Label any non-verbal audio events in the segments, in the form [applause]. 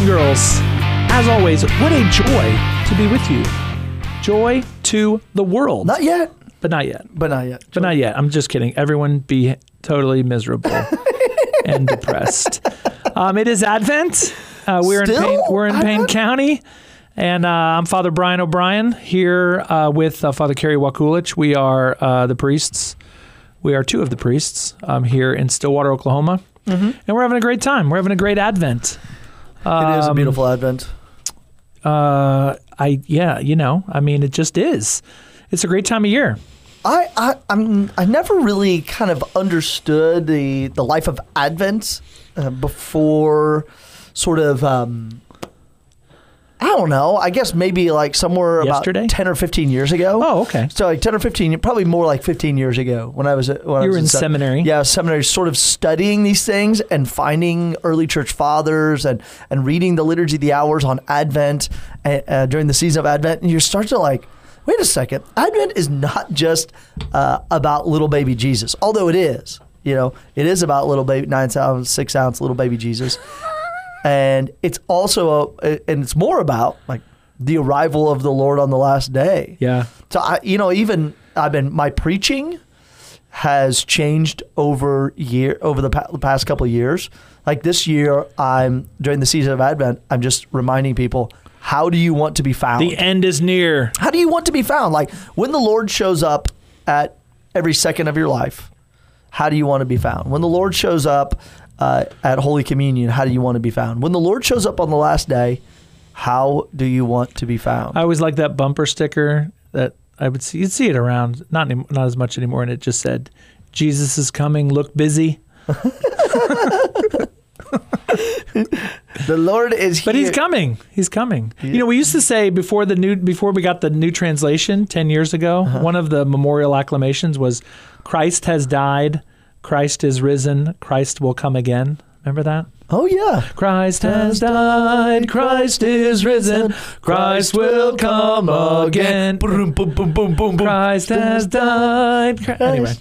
and girls, as always, what a joy to be with you. Joy to the world. Not yet, but not yet. but not yet. But not yet. I'm just kidding. Everyone be totally miserable [laughs] and depressed. Um, it is Advent. Uh, we're in Still Payne, we're in Payne County, and uh, I'm Father Brian O'Brien here uh, with uh, Father Kerry Wakulich. We are uh, the priests. We are two of the priests um, here in Stillwater, Oklahoma, Mm-hmm. and we're having a great time. We're having a great Advent. It is a Um, beautiful Advent. Uh, I yeah, you know, I mean, it just is. It's a great time of year. I, I I'm I never really kind of understood the the life of Advent uh, before sort of um, don't know. I guess maybe like somewhere Yesterday? about ten or fifteen years ago. Oh, okay. So like ten or fifteen, probably more like fifteen years ago when I was when I was were in se- seminary. Yeah, seminary, sort of studying these things and finding early church fathers and and reading the liturgy of the hours on Advent uh, during the season of Advent, and you start to like. Wait a second. Advent is not just uh, about little baby Jesus, although it is. You know, it is about little baby nine ounce, six ounce little baby Jesus, and it's also a, and it's more about like the arrival of the Lord on the last day. Yeah. So I, you know, even I've been my preaching has changed over year over the, pa- the past couple of years. Like this year, I'm during the season of Advent. I'm just reminding people, how do you want to be found? The end is near. how do you want to be found? Like when the Lord shows up at every second of your life, how do you want to be found? When the Lord shows up uh, at Holy Communion, how do you want to be found? When the Lord shows up on the last day, how do you want to be found? I always like that bumper sticker that I would see. You'd see it around, not any, not as much anymore, and it just said, "Jesus is coming. Look busy." [laughs] the Lord is here. But he's coming. He's coming. You know, we used to say before the new before we got the new translation ten years ago. Uh-huh. One of the memorial acclamations was, "Christ has died. Christ is risen. Christ will come again." Remember that? Oh yeah. Christ has died, Christ is risen, Christ will come again. Boom, boom, boom, boom, boom. Christ has died. Anyway,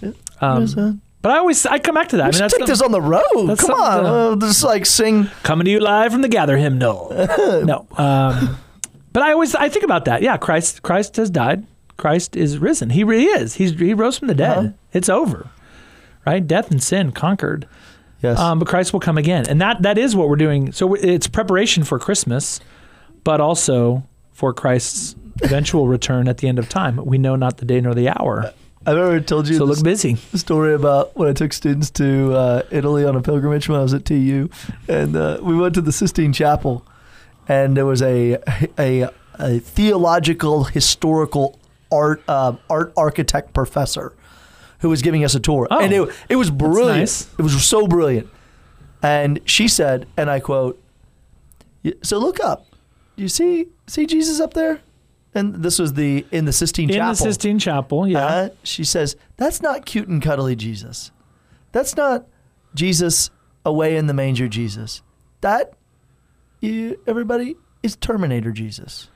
um, but I always I come back to that. I mean, that's take this on the road. Come on, uh, just like sing. coming to you live from the Gather hymnal. [laughs] no, um, but I always I think about that. Yeah, Christ Christ has died. Christ is risen. He really is. He's he rose from the dead. Uh-huh. It's over. Right, death and sin conquered. Yes. Um, but Christ will come again, and that that is what we're doing. So it's preparation for Christmas, but also for Christ's eventual return at the end of time. We know not the day nor the hour. I've ever told you So look busy. story about when I took students to uh, Italy on a pilgrimage when I was at TU, and uh, we went to the Sistine Chapel, and there was a a, a theological historical art uh, art architect professor who was giving us a tour, Oh. and it it was brilliant. nice. It was so brilliant, and she said, and I quote, "So look up, you see see Jesus up there." And this was the in the Sistine In Chapel. In the Sistine Chapel, yeah. Uh, she says, That's not cute and cuddly Jesus. That's not Jesus away in the manger Jesus. That, you, everybody, is Terminator Jesus.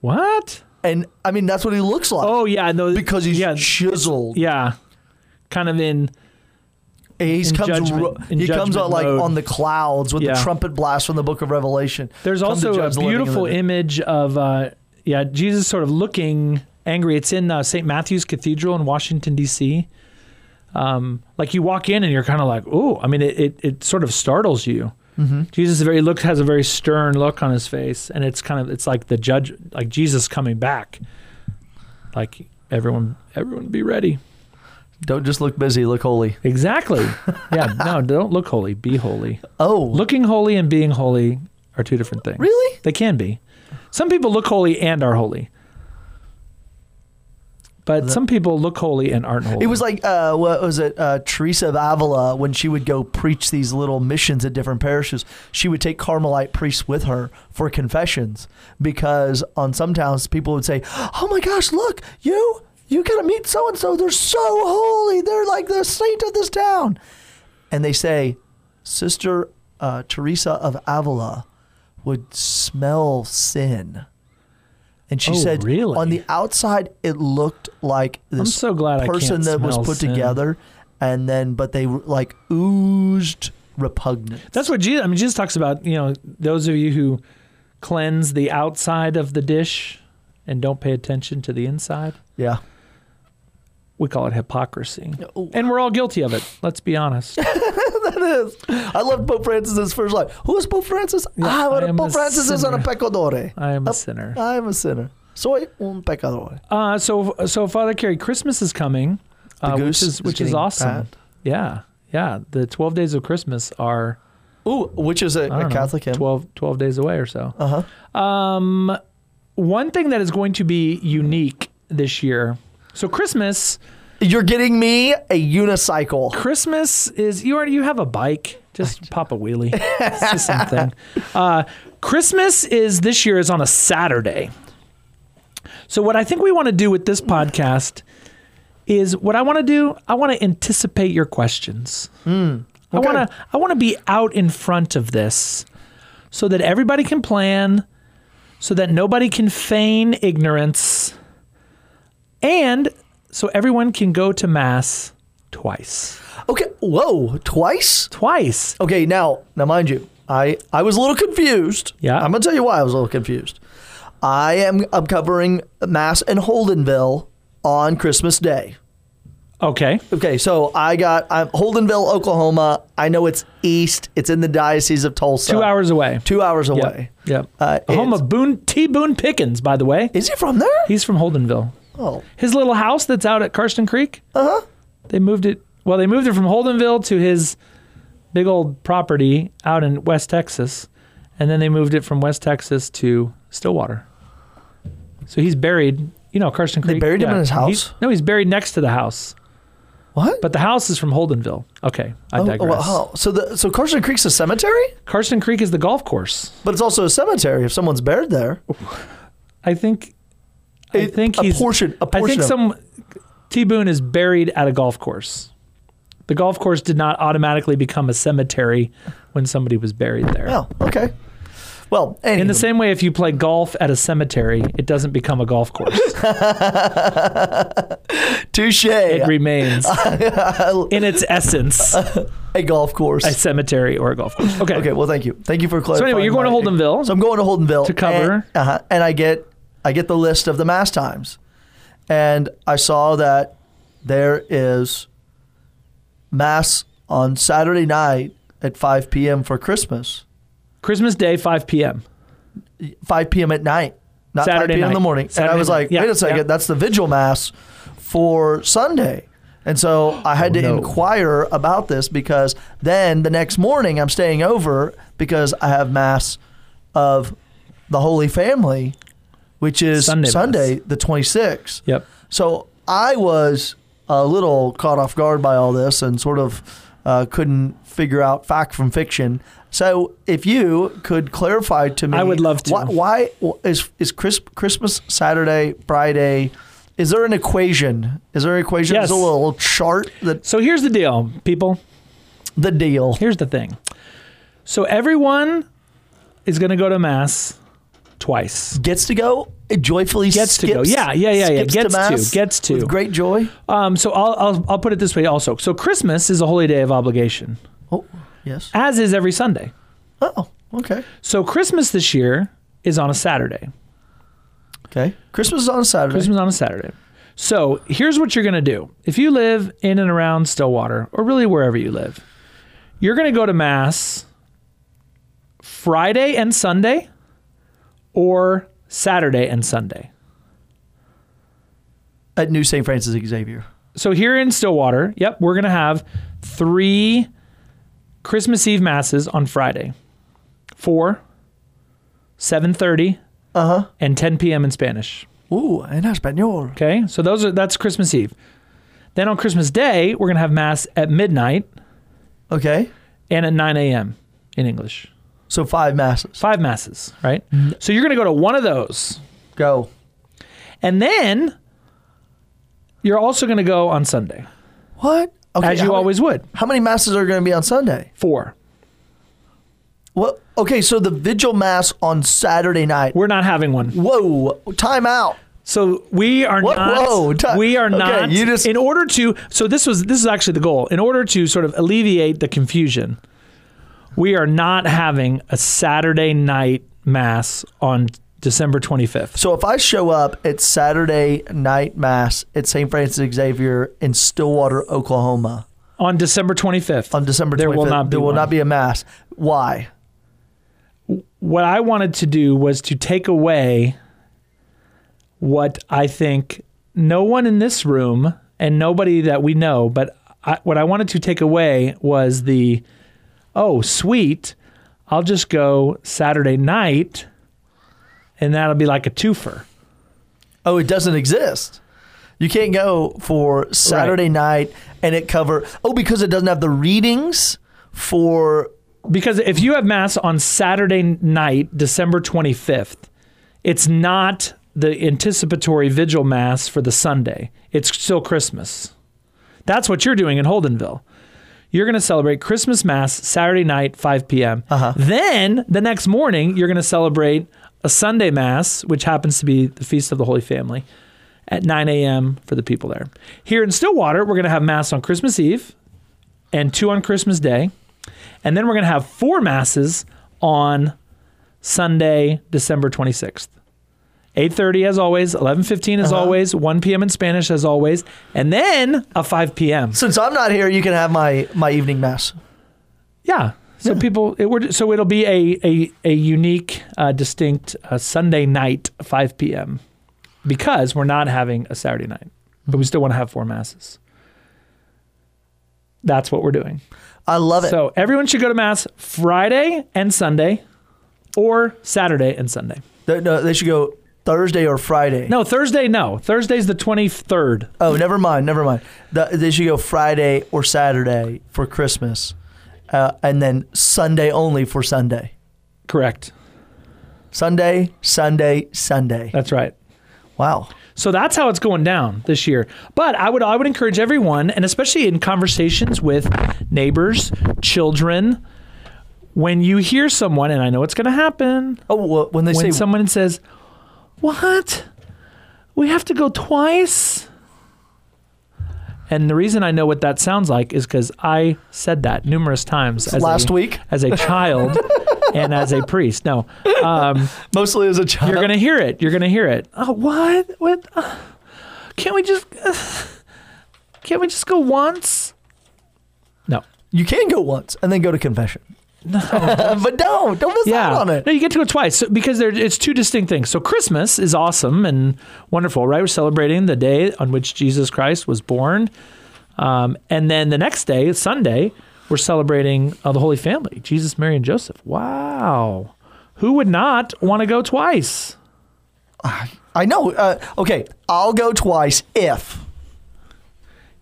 what? And I mean, that's what he looks like. Oh yeah, no, because he's yeah, chiseled. yeah, kind of in He's in comes judgment- ro- he comes out like mode. on the clouds with Yeah. the trumpet blast from the book of Revelation. There's Come also a judge the living and the beautiful image of uh, yeah Jesus sort of looking angry. It's in uh, St. Matthew's Cathedral in Washington D.C. Um, like you walk in and you're kind of like, oh, I mean, it, it, it sort of startles you. Mm-hmm. Jesus very look has a very stern look on his face, and it's kind of it's like the judge, like Jesus coming back. Like everyone, everyone, be ready. Don't just look busy, look holy. Exactly. [laughs] Yeah. No, don't look holy. Be holy. Oh, Looking holy and being holy are two different things. Really? They can be. Some people look holy and are holy. But some people look holy and aren't holy. It was like uh, what was it? Uh, Teresa of Avila when she would go preach these little missions at different parishes. She would take Carmelite priests with her for confessions because on some towns people would say, "Oh my gosh, look you." You gotta meet so and so. They're so holy. They're like the saint of this town. And they say, Sister uh, Teresa of Avila would smell sin. And she Oh, said, really? on the outside, it looked like this so person that was put sin. together, and then but they like oozed repugnant. That's what Jesus. I mean, Jesus talks about. You know, those of you who cleanse the outside of the dish and don't pay attention to the inside. yeah. We call it hypocrisy, Ooh. and we're all guilty of it. Let's be honest. [laughs] that is. I love Pope Francis's first line. Who is Pope Francis? Yeah, ah, Pope a Francis is sinner. un pecadore. I am a Up. sinner. I am a sinner. Soy un pecador. Uh, so, so Father Carey, Christmas is coming, uh, which goose is which is awesome. fat. Yeah, yeah. The twelve days of Christmas are Ooh, which is a, know, Catholic hymn. 12, 12 days away or so. Uh huh. Um, one thing that is going to be unique this year. So Christmas, You're getting me a unicycle. Christmas is you already you have a bike. Just pop a wheelie. it's just something. [laughs] Uh, Christmas is this year is on a Saturday. So what I think we want to do with this podcast is what I want to do. I want to anticipate your questions. I okay. want to I want to be out in front of this so that everybody can plan, so that nobody can feign ignorance, and so everyone can go to mass twice. Okay. Whoa, twice? Twice. Okay, now, now mind you, I I was a little confused. Yeah. I'm gonna tell you why I was a little confused. I am I'm covering mass in Holdenville on Christmas Day. Okay. Okay, so I got I'm Holdenville, Oklahoma. I know it's east. It's in the diocese of Tulsa. Two hours away. Two hours away. Yep. Uh, home of Boone T. Boone Pickens, by the way. Is he from there? He's from Holdenville. Oh, His little house that's out at Karsten Creek. uh huh. They moved it. Well, they moved it from Holdenville to his big old property out in West Texas, and then they moved it from West Texas to Stillwater. So he's buried. You know, Karsten Creek. They buried him in his He's- house? no, he's buried next to the house, What? but the house is from Holdenville. Okay, I Oh, digress. wow. So the so Karsten Creek's a cemetery, Karsten Creek is the golf course. but it's also a cemetery if someone's buried there. I think. I think a he's. portion. A portion. I think of- some T Boone is buried at a golf course. The golf course did not automatically become a cemetery when somebody was buried there. Oh, okay. Well, In the same way, if you play golf at a cemetery, it doesn't become a golf course. [laughs] touche. It remains in its essence a golf course. a cemetery or a golf course. Okay. Okay, well, thank you. Thank you for clarifying. So anyway, you're going to Holdenville So I'm going to Holdenville to cover. and, uh-huh, and I get I get the list of the mass times, and I saw that there is mass on Saturday night at 5 p.m. for Christmas, Christmas Day, 5 p.m. 5 p.m. at night, not 5 Saturday p.m. in the night. morning. and I Saturday was night. like, Yeah, wait a second, yeah. that's the vigil mass for Sunday. And so I had Oh, to no. inquire about this because then the next morning I'm staying over because I have mass of the Holy Family, which is Sunday Sunday, the 26th. Yep. So I was a little caught off guard by all this and sort of uh, couldn't figure out fact from fiction. So if you could clarify to me, I would love to. Why, why is is Chris, Christmas Saturday, Friday? Is there an equation? Is there an equation? Yes. Is there a little chart that So here's the deal, people. the deal? Here's the thing. So everyone is going to go to mass twice. Gets to go joyfully. Gets to go. Yeah, yeah, yeah, yeah. Gets to, mass gets to. with great joy. Um, so I'll, I'll I'll put it this way also. So Christmas is a holy day of obligation, Oh, yes. as is every Sunday. Oh, okay. So Christmas this year is on a Saturday. Okay. Christmas is on a Saturday. Christmas on a Saturday. So here's what you're going to do. If you live in and around Stillwater, or really wherever you live, you're going to go to Mass Friday and Sunday or Saturday and Sunday. at New St. Francis Xavier. So here in Stillwater, yep, we're going to have three Christmas Eve masses on Friday. 4, 7:30, Uh huh. and 10 p.m. in Spanish. Ooh, en español. Okay, so those are that's Christmas Eve. Then on Christmas Day, we're gonna have mass at midnight Okay. and at 9 a.m. in English. So five masses. Five masses, right? Mm-hmm. So you're gonna go to one of those, Go. and then you're also gonna go on Sunday, What? Okay. as you many- always would. How many masses are going to be on Sunday? Four. Well, okay. So the vigil mass on Saturday night. We're not having one. Whoa! Time out. So we are What? not. Whoa, we are okay, not. you just- in order to. So this was this is actually the goal. In order to sort of alleviate the confusion, we are not having a Saturday night mass on December 25th. So if I show up at Saturday night mass at St. Francis Xavier in Stillwater, Oklahoma On December 25th. on December 25th, There will not be there will one. not be a mass. Why? what I wanted to do was to take away what I think no one in this room and nobody that we know, but I, what I wanted to take away was the, oh, sweet, I'll just go Saturday night and that'll be like a twofer. Oh, it doesn't exist. You can't go for Saturday night and it cover. Oh, because it doesn't have the readings for. Because if you have Mass on Saturday night, December 25th, it's not the anticipatory vigil Mass for the Sunday. It's still Christmas. That's what you're doing in Holdenville. You're going to celebrate Christmas Mass Saturday night, 5 p.m. Uh-huh. Then the next morning, you're going to celebrate a Sunday Mass, which happens to be the Feast of the Holy Family, at 9 a.m. for the people there. Here in Stillwater, we're going to have Mass on Christmas Eve and two on Christmas Day. And then we're going to have four masses on Sunday, December 26th. 8:30 as always, 11:15 as Uh-huh. always, 1 p.m. in Spanish as always, and then a 5 p.m. Since I'm not here, you can have my my evening mass. Yeah. So people, it, we're, so it'll be a a, a unique, uh, distinct uh, Sunday night 5 p.m. because we're not having a Saturday night, but we still want to have four masses. That's what we're doing. I love it. So everyone should go to mass Friday and Sunday, or Saturday and Sunday. They, no, they should go Thursday or Friday. No, Thursday. No, Thursday's the twenty third. Oh, never mind. Never mind. The, they should go Friday or Saturday for Christmas, uh, and then Sunday only for Sunday. Correct. Sunday, Sunday, Sunday. That's right. Wow. So that's how it's going down this year. But I would I would encourage everyone, and especially in conversations with neighbors, children, when you hear someone, and I know it's going to happen, Oh, well, when they when say someone says, "What? We have to go twice?" And the reason I know what that sounds like is because I said that numerous times as last a, week, as a child [laughs] and as a priest. No, um, mostly as a child, you're gonna hear it. You're gonna hear it. Oh, what? What? Uh, can't we just? Uh, can't we just go once? No. you can go once and then go to confession. No, [laughs] but don't don't miss out on it. No, you get to go twice so, because there, it's two distinct things. So Christmas is awesome and wonderful, right? We're celebrating the day on which Jesus Christ was born, um, and then the next day, Sunday, we're celebrating uh, the Holy Family, Jesus, Mary, and Joseph. Wow, who would not want to go twice? I know. Uh, okay, I'll go twice if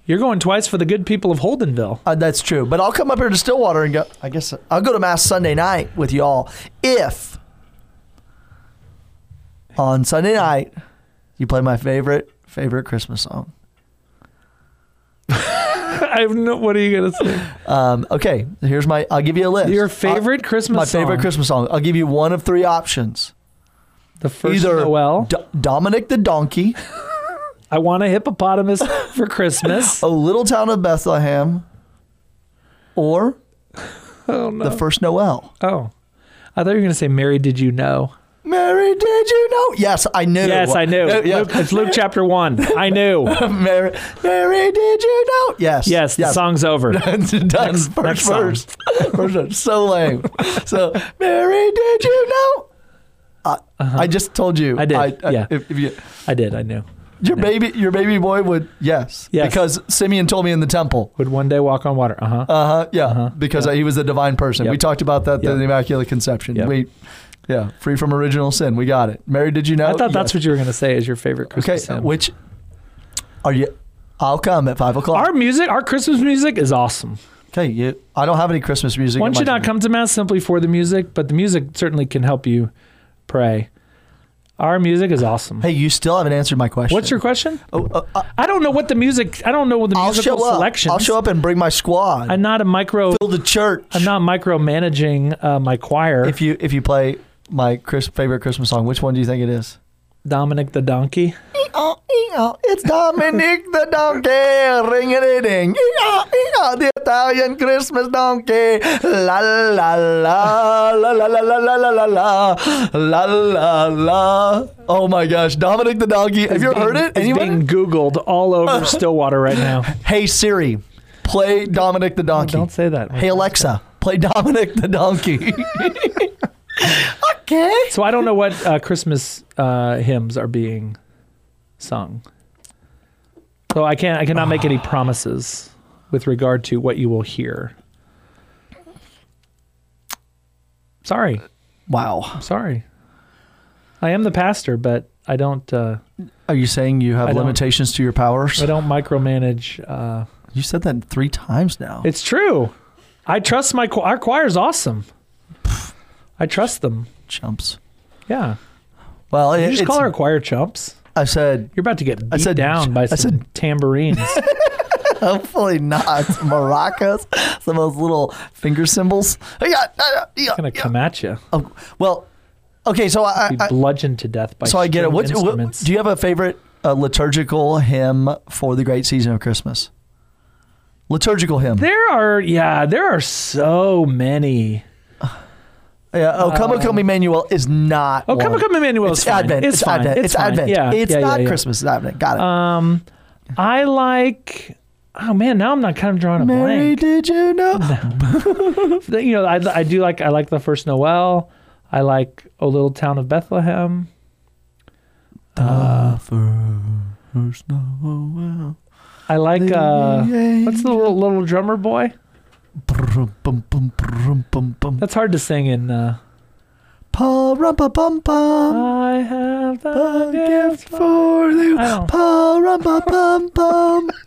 You're going twice for the good people of Holdenville. uh, that's true. But I'll come up here to Stillwater and go. I guess I'll go to mass Sunday night with y'all if on Sunday night you play my favorite favorite Christmas song. [laughs] I have no. What are you gonna say? Um, okay, here's my. I'll give you a list. Your Uh, favorite Christmas my favorite? Christmas song. I'll give you one of three options. The first Either Noel. Dominic the Donkey, I want a hippopotamus [laughs] for Christmas. A Little Town of Bethlehem, or [laughs] Oh no. The First Noel. oh, I thought you were gonna say Mary. Did you know? Mary, did you know? Yes, I knew. Yes, I knew. Yes. Luke, it's Luke chapter one. I knew. [laughs] Mary, Mary, did you know? Yes. Yes, the song's over. Done. Next- first next song. verse. First verse. So lame. So, Mary, did you know? I, I just told you. Uh-huh. I did, yeah. If, if you, I did. I knew. Your baby, your baby boy would yes. Yes. Because Simeon told me in the temple. Would one day walk on water. Uh huh. Uh huh. Yeah. Uh-huh. Because Yep. he was a divine person. Yep. We talked about that. Yep. The Immaculate Conception. We, yeah, free from original sin. We got it. Mary, did you know? I thought that's Yes. what you were gonna say is your favorite Okay. Christmas hymn. Which are you? I'll come at five o'clock. Our music, our Christmas music, is awesome. okay. You. I don't have any Christmas music. One should not come to mass simply for the music, but the music certainly can help you pray. Our music is awesome. Hey, you still haven't answered my question. What's your question? Oh, uh, uh, I don't know what the music. I don't know what the I'll musical show up. selections. I'll show up and bring my squad. I'm not a micro. Fill the church. I'm not micromanaging uh, my choir. If you if you play my Chris, favorite Christmas song, which one do you think it is? Dominic the donkey. [laughs] Oh, It's Dominic the donkey, ring a ding. Ee-yaw, ee-yaw, The Italian Christmas donkey. La la la la la la la la la la la la la la. Oh my gosh, Dominic the donkey. Have you ever heard it? It's Anyone? being Googled all over Stillwater right now. Hey Siri, play Dominic the donkey. Don't say that. Hey Alexa, play Dominic the donkey. okay. So I don't know what uh, Christmas uh, hymns are being sung. So I can't. I cannot make any promises with regard to what you will hear. Sorry, Wow. sorry. I am the pastor, but I don't. Uh, Are you saying you have I don't- limitations to your powers? I don't micromanage. Uh, You said that three times now. it's true. I trust my cho- our choir's awesome. I trust them. Chumps. Yeah. Well, You just it's, call our choir chumps. I said, You're about to get beat said- down by I some said- tambourines. [laughs] hopefully not [laughs] maracas, some of those little finger cymbals. Yeah, yeah, yeah, gonna yeah. come at you. Oh, well, okay, so I, Be I bludgeoned to death by so I get it. stringed What's, what, instruments. do you have a favorite uh, liturgical hymn for the great season of Christmas? Liturgical hymn. There are, yeah, there are so many. Yeah. Oh, come, come, Emmanuel is not. Uh, Oh, come, come, Emmanuel. It's. Advent. It's, It's. Advent. It's, It's. Advent. Yeah, it's yeah, not yeah, yeah. Christmas. It's Advent. Got it. Um, I like. Oh man, now I'm not kind of drawing a Mary, blank. did you know? The- [laughs] You know, I, I do like I like the first Noel. I like O Little Town of Bethlehem. Uh, First Noel. I like uh, what's the little, little drummer boy? Brum, bum, bum, brum, bum, bum. That's hard to sing in. Uh, Pa, rum, pa, bum, bum. I have the A gift gift for you. Pa, rum, pa, bum, bum. [laughs]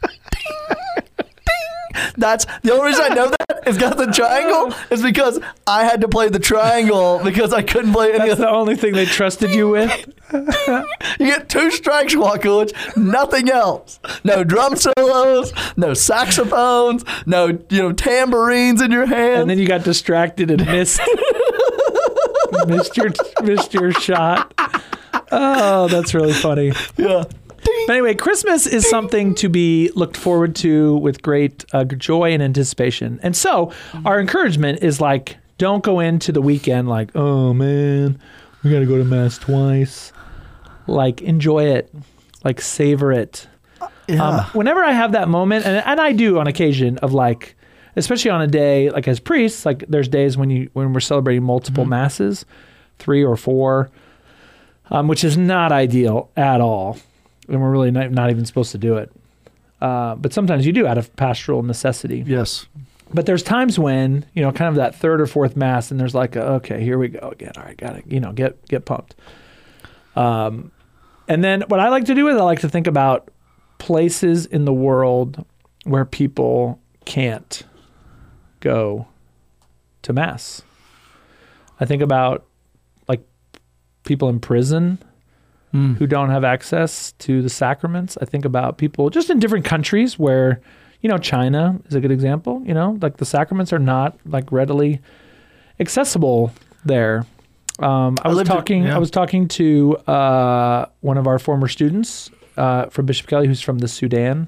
That's the only reason I know that is got the triangle is because I had to play the triangle because I couldn't play any That's of the only thing they trusted you with. [laughs] You get two strikes, Wakulich, nothing else. No drum solos, no saxophones, no you know tambourines in your hand. and then you got distracted and missed [laughs] missed your missed your shot. Oh, that's really funny. yeah. But anyway, Christmas is something to be looked forward to with great uh, joy and anticipation. And so, our encouragement is like, don't go into the weekend like, oh man, we got to go to mass twice. Like, enjoy it, like savor it. Yeah. Um, whenever I have that moment, and, and I do on occasion of like, especially on a day like as priests, like there's days when you when we're celebrating multiple masses, three or four, um, which is not ideal at all, and we're really not, not even supposed to do it. Uh, but sometimes you do out of pastoral necessity. yes. But there's times when you know, kind of that third or fourth mass, and there's like, a, okay, here we go again. All right, got to you know, get get pumped. Um, and then what I like to do is I like to think about places in the world where people can't go to mass. I think about like people in prison Mm. who don't have access to the sacraments. I think about people just in different countries where, you know, China is a good example. You know, like the sacraments are not like readily accessible there. Um, I I was talking. yeah. I was talking to uh, one of our former students uh, from Bishop Kelley, who's from the Sudan,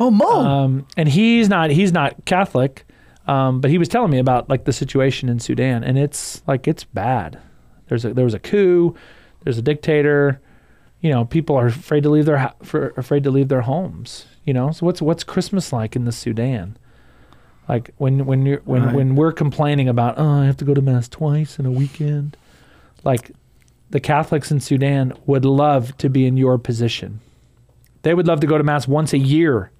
Oh, Mo. um, and he's not he's not Catholic, um, but he was telling me about like the situation in Sudan, and it's like it's bad. There's a there was a coup, there's a dictator. You know, people are afraid to leave their for, afraid to leave their homes. You know, so what's what's Christmas like in the Sudan? Like when when you're when Right. when we're complaining about oh I have to go to mass twice in a weekend, like the Catholics in Sudan would love to be in your position. They would love to go to mass once a year.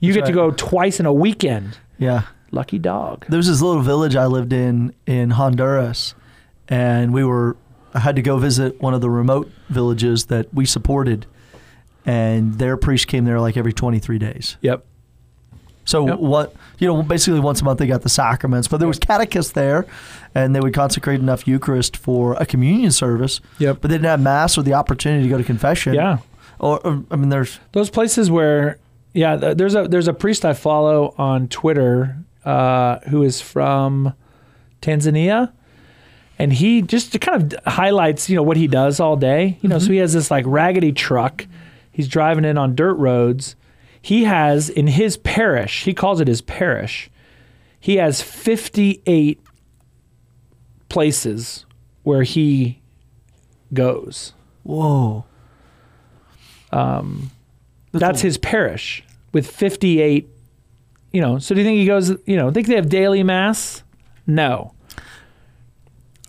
You That's get to go twice in a weekend. yeah. Lucky dog. There was this little village I lived in in Honduras, and we were I had to go visit one of the remote villages that we supported, and their priest came there like every 23 days. Yep. So Yep. what you know, basically once a month they got the sacraments, but there was catechists there, and they would consecrate enough Eucharist for a communion service, Yep. but they didn't have mass or the opportunity to go to confession. Yeah. Or, or I mean, there's Those places where yeah, there's a there's a priest I follow on Twitter uh, who is from Tanzania. And he just kind of highlights, you know, what he does all day. You know, so he has this like raggedy truck. He's driving in on dirt roads. He has in his parish, he calls it his parish, he has 58 places where he goes. Whoa. Um, that's his parish with 58, you know. So do you think he goes, you know, think they have daily mass? No.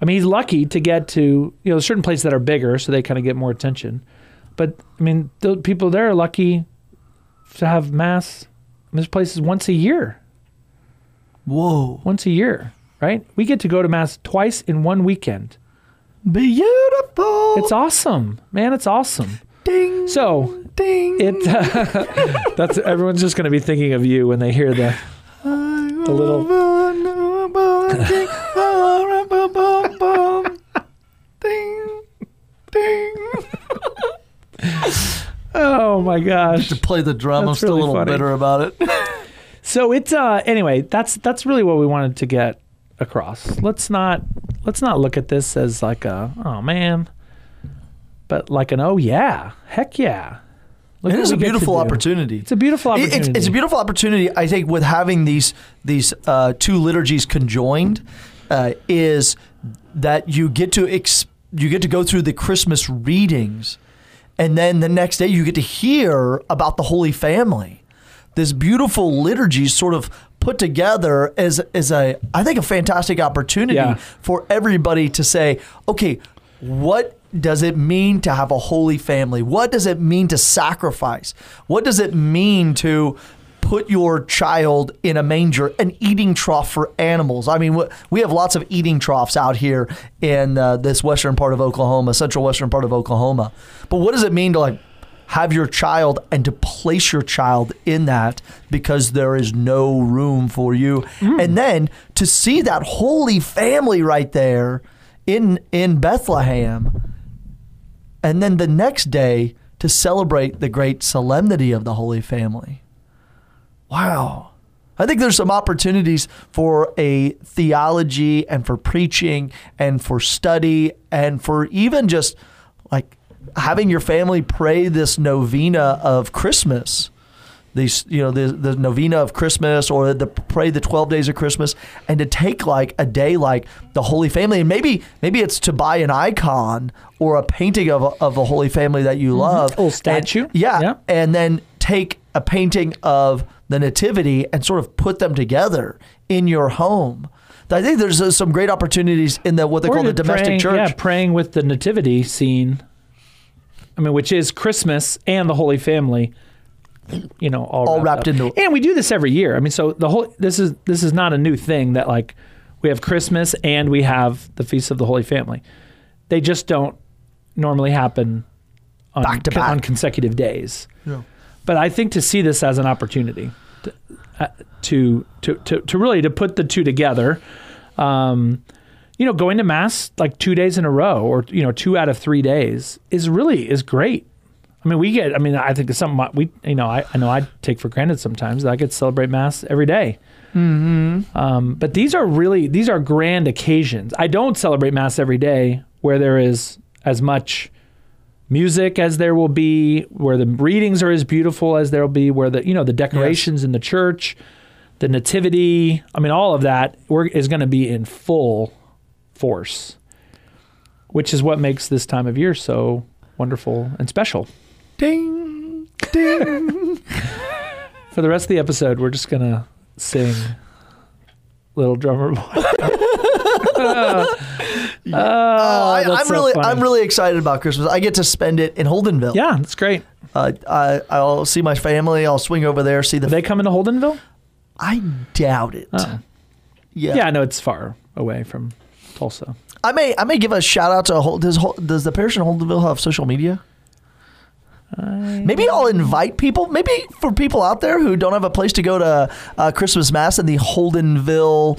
I mean, he's lucky to get to, you know, certain places that are bigger, so they kind of get more attention. But I mean, the people there are lucky to have mass. There's places once a year, Whoa. once a year, right? We get to go to mass twice in one weekend. Beautiful. It's awesome, man. It's awesome. ding. So ding. it [laughs] that's everyone's just going to be thinking of you when they hear the the little- ding. Ding. Oh my gosh. To play the drum, I'm That's still really a little funny. bitter about it. [laughs] So it's uh anyway, that's that's really what we wanted to get across. Let's not let's not look at this as like a oh man, but like an oh yeah, heck yeah. Look It is a we get to beautiful opportunity. It's a beautiful opportunity. It's, it's a beautiful opportunity. I think with having these these uh, two liturgies conjoined uh, is that you get to ex- you get to go through the Christmas readings, and then the next day you get to hear about the Holy Family. This beautiful liturgy sort of put together as as a I think a fantastic opportunity Yeah. for everybody to say, okay, what does it mean to have a holy family? What does it mean to sacrifice? What does it mean to put your child in a manger, an eating trough for animals? I mean, we have lots of eating troughs out here in uh, this western part of Oklahoma, central western part of Oklahoma. But what does it mean to like have your child and to place your child in that because there is no room for you and then to see that holy family right there in in Bethlehem and then the next day to celebrate the great solemnity of the holy family wow I think there's some opportunities for a theology and for preaching and for study and for even just like having your family pray this novena of Christmas. These, you know, the, the novena of Christmas or the pray the 12 days of Christmas and to take like a day like the Holy Family and maybe maybe it's to buy an icon or a painting of a, of a Holy Family that you mm-hmm. love. Little statue. And- yeah, Yeah. and then take a painting of the nativity and sort of put them together in your home. I think there's uh, some great opportunities in the what they Or call the domestic praying, church. Yeah, praying with the nativity scene. I mean, which is Christmas and the Holy Family. You know, all, All wrapped up. into- And we do this every year. I mean, so the whole this is this is not a new thing that like we have Christmas and we have the feast of the Holy Family. They just don't normally happen on, Back to back. on consecutive days. Yeah. But I think to see this as an opportunity to uh, to, to to to really to put the two together. Um, you know, going to mass like two days in a row, or you know, two out of three days is really is great. I mean, we get. I mean, I think it's something we, you know, I, I know I take for granted sometimes that I get to celebrate mass every day. Mm-hmm. Um, but these are really these are grand occasions. I don't celebrate mass every day where there is as much music as there will be, where the readings are as beautiful as there will be, where the you know the decorations in the church, the nativity. I mean, all of that we're, is going to be in full force, which is what makes this time of year so wonderful and special. Ding, ding. [laughs] For the rest of the episode, we're just gonna sing "Little Drummer Boy." [laughs] [laughs] oh, I, that's I'm so really, funny. I'm really excited about Christmas. I get to spend it in Holdenville. yeah, that's great. Uh, I, I'll see my family. I'll swing over there, see the. Do they come into Holdenville? I doubt it. Oh. Yeah. Yeah, I know it's far away from Tulsa. I may, I may give a shout out to Hol- does does the parish in Holdenville have social media? Maybe I'll invite people. Maybe for people out there who don't have a place to go to uh, Christmas mass in the Holdenville.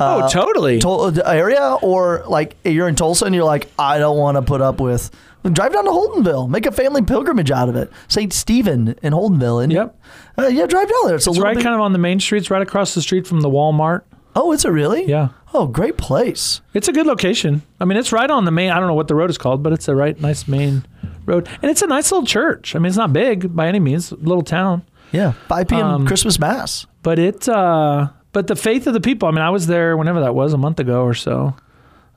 Uh, oh, totally. Tul- area, or like you're in Tulsa and you're like, I don't want to put up with. Drive down to Holdenville, make a family pilgrimage out of it. St. Stephen in Holdenville, and Yep. uh, yeah, drive down there. It's, a It's right bit, kind of on the main streets, right across the street from the Walmart. Oh, is it really? Yeah. Oh, great place. It's a good location. I mean, it's right on the main. I don't know what the road is called, but it's a right nice main road, and it's a nice little church. I mean, it's not big by any means, little town, Yeah, 5 p.m. Um, Christmas mass. but it. Uh, but the faith of the people. I mean, I was there whenever that was, a month ago or so.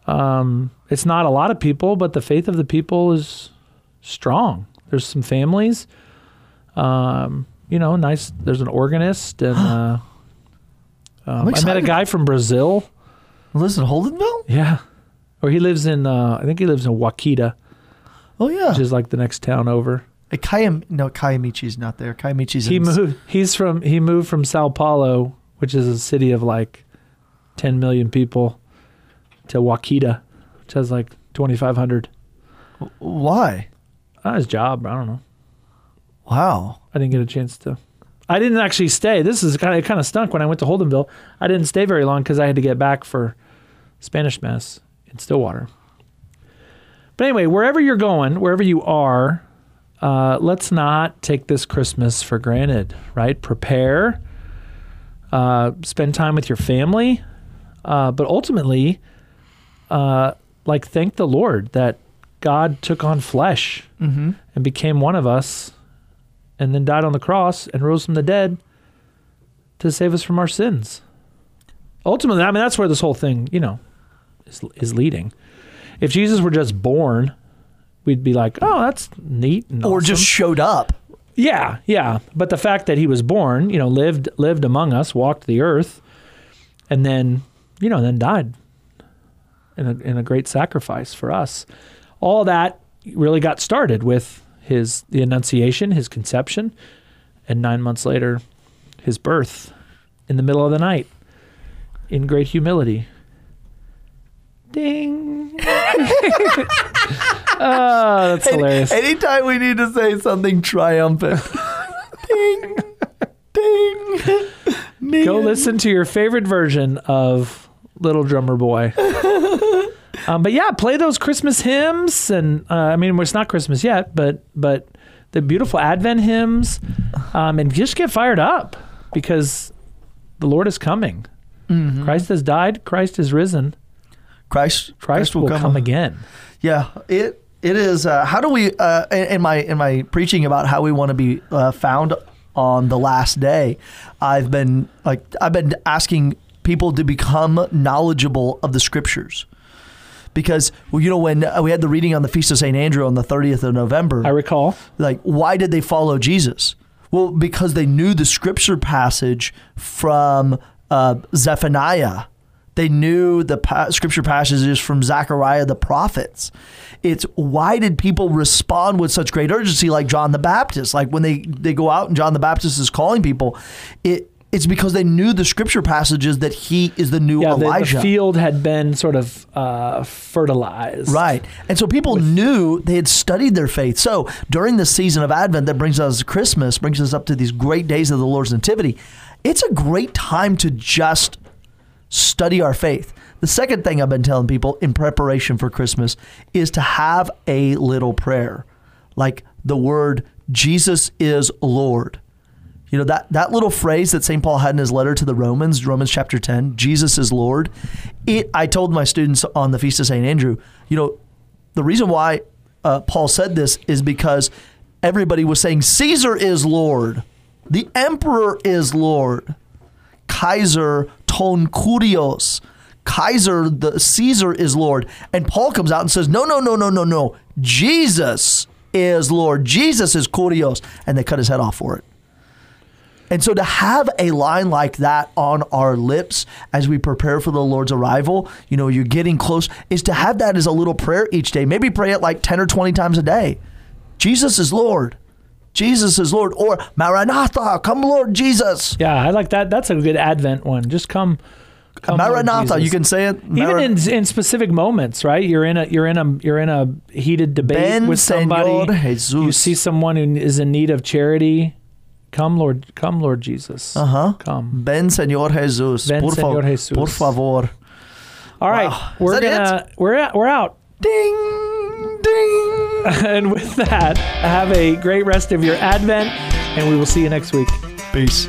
Um, it's not a lot of people, but the faith of the people is strong. There's some families. Um, you know, nice. There's an organist, and [gasps] uh, um, I met a guy from Brazil. Lives in Holdenville. Yeah, or he lives in. Uh, I think he lives in Wakita. Oh yeah. which is like the next town over. Uh, Kayam, no, Kayamichi's not there. Kayamichi's He in moved. He's from. He moved from Sao Paulo, which is a city of like ten million people, to Wakita, which has like twenty five hundred. Why? Not his job. I don't know. Wow. I didn't get a chance to. I didn't actually stay. This is kind of it kind of stunk when I went to Holdenville. I didn't stay very long because I had to get back for Spanish Mass in Stillwater. But anyway, wherever you're going, wherever you are, uh, let's not take this Christmas for granted, right? Prepare, uh, spend time with your family, uh, but ultimately, uh, like thank the Lord that God took on flesh Mm-hmm. and became one of us and then died on the cross and rose from the dead to save us from our sins. Ultimately, I mean that's where this whole thing, you know, is is leading. If Jesus were just born, we'd be like, "Oh, that's neat." And Or awesome." just showed up. Yeah, yeah. But the fact that he was born, you know, lived lived among us, walked the earth, and then, you know, then died in a in a great sacrifice for us. All that really got started with his the annunciation, his conception, and 9 months later his birth in the middle of the night in great humility. Ding. [laughs] [laughs] oh, that's hilarious. Anytime we need to say something triumphant. [laughs] ding, ding. Man. Go listen to your favorite version of Little Drummer Boy. [laughs] um, but yeah, play those Christmas hymns, and uh, I mean, it's not Christmas yet, but but the beautiful Advent hymns, um, and just get fired up because the Lord is coming. Mhm. Christ has died. Christ is risen. Christ, Christ, will, come, again. Yeah, it it is. Uh, how do we? Uh, in, my in my preaching about how we want to be uh, found on the last day, I've been like I've been asking people to become knowledgeable of the scriptures. Because well, you know when uh, we had the reading on the feast of Saint Andrew on the 30th of November, I recall. like why did they follow Jesus? Well, because they knew the scripture passage from uh, Zephaniah. They knew the pa- scripture passages from Zechariah the prophets. It's why did people respond with such great urgency, like John the Baptist? Like when they they go out and John the Baptist is calling people, it it's because they knew the scripture passages that he is the new Yeah, the, the Elijah. field had been sort of uh, fertilized. Right. And so people knew they had studied their faith. So during the season of Advent that brings us to Christmas, brings us up to these great days of the Lord's Nativity, it's a great time to just study our faith. The second thing I've been telling people in preparation for Christmas is to have a little prayer, like the word Jesus is Lord. You know, that, that little phrase that St. Paul had in his letter to the Romans, Romans chapter 10, Jesus is Lord. It, I told my students on the Feast of St. Andrew, you know, the reason why uh, Paul said this is because everybody was saying Caesar is Lord, the emperor is Lord, Kaiser ton kurios. Kaiser, the Caesar is Lord. And Paul comes out and says, No, no, no, no, no, no. Jesus is Lord. Jesus is kurios. And they cut his head off for it. And so to have a line like that on our lips as we prepare for the Lord's arrival, you know, you're getting close, is to have that as a little prayer each day. Maybe pray it like 10 or 20 times a day. Jesus is Lord. Jesus is Lord. Or Maranatha, come Lord Jesus. Yeah, I like that. That's a good Advent one. Just come. come Maranatha, you can say it. even in in specific moments, right? You're in a you're in a you're in a heated debate Ben with somebody. You see someone who is in need of charity. Come, Lord, come, Lord Jesus. Uh-huh. Come. Ben Señor Jesus. Ben por, fa- Señor Jesus. por favor. All right, Wow. We're gonna we're at, we're out. Ding, ding. and with that, have a great rest of your Advent, and we will see you next week. Peace.